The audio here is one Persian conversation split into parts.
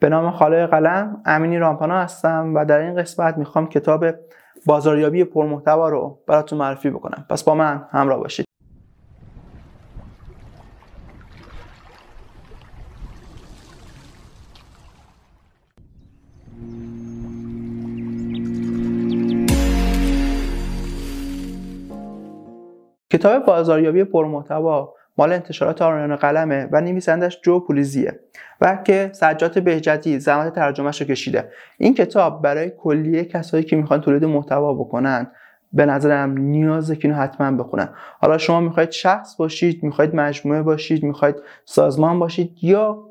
به نام خالق قلم امینی رامپانا هستم و در این قسمت می‌خوام کتاب بازاریابی پرمحتوا رو براتون معرفی بکنم. پس با من همراه باشید. کتاب بازاریابی پرمحتوا مال انتشارات آریان قلمه و نویسندش جو پولیزیه و که سجاد بهجتی زحمت ترجمهش رو کشیده. این کتاب برای کلیه کسایی که می‌خوان تولید محتوا بکنن به نظرم نیازه که اینو حتما بخونن. حالا شما می‌خواید شخص باشید می‌خواید مجموعه باشید می‌خواید سازمان باشید یا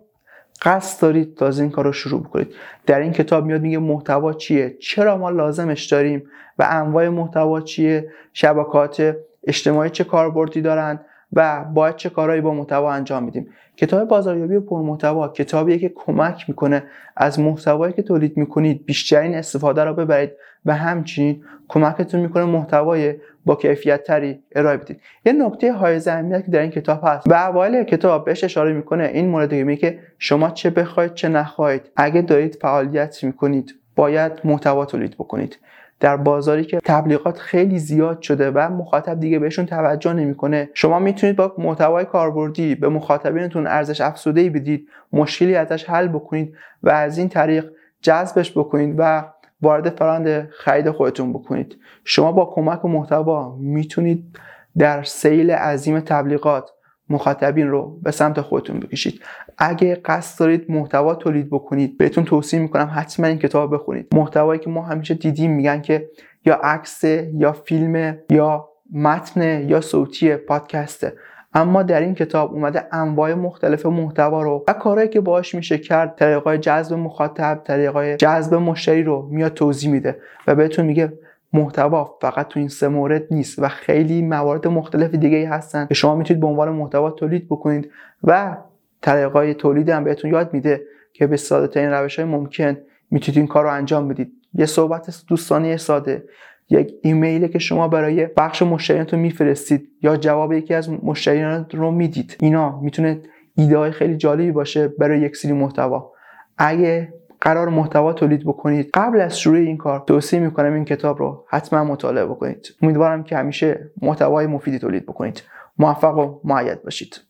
قصد دارید تازه این کار رو شروع بکنید. در این کتاب میاد میگه محتوا چیه؟ چرا ما لازمش داریم؟ و انواع محتوا چیه؟ شبکات اجتماعی چه کاربردی دارن؟ و باید چه کارهایی با محتوا انجام میدیم. کتاب بازاریابی پرمحتوا کتابیه که کمک می‌کنه از محتوایی که تولید می‌کنید بیشترین استفاده رو ببرید و همچنین کمکتون می‌کنه محتوای با کیفیت تری ارائه بدید. یه نکته های اهمیت که در این کتاب هست. و اوایل کتاب بهش اشاره می‌کنه این مورد میگه که شما چه بخواید چه نخواهید. اگه دارید فعالیت می‌کنید باید محتوا تولید بکنید. در بازاری که تبلیغات خیلی زیاد شده و مخاطب دیگه بهشون توجه نمی‌کنه. شما می‌تونید با محتوای کاربردی به مخاطبینتون ارزش افزوده بدید مشکلی ازش حل بکنید و از این طریق جذبش بکنید و وارد فرآیند خرید خودتون بکنید. شما با کمک محتوا می‌تونید در سیل عظیم تبلیغات مخاطبین رو به سمت خودتون بکشید. اگه قصد دارید محتوا تولید بکنید بهتون توصیه می‌کنم حتما این کتاب بخونید. محتوایی که ما همیشه دیدیم میگن که یا عکس یا فیلم یا متن یا صوتی پادکسته اما در این کتاب اومده انواع مختلف محتوا رو و کارهایی که باهاش میشه کرد طریقای جذب مخاطب طریقای جذب مشتری رو میاد توضیح میده و بهتون میگه محتوا فقط تو این سه مورد نیست و خیلی موارد مختلف دیگه هستن. که شما می‌تونید به عنوان محتوا تولید بکنید و طریقای تولید هم بهتون یاد میده که به ساده ترین روش های ممکن می‌تونید این کار رو انجام بدید. یه صحبت دوستانه ساده. یک ایمیلی که شما برای بخش مشتریانتون میفرستید یا جواب یکی از مشتریان رو می‌دید. اینا می‌تونه ایده های خیلی جالبی باشه برای یک سری محتوا. اگه قرار محتوا تولید بکنید. قبل از شروع این کار توصیه می‌کنم این کتاب رو حتما مطالعه بکنید. امیدوارم که همیشه محتوای مفیدی تولید بکنید. موفق و معید باشید.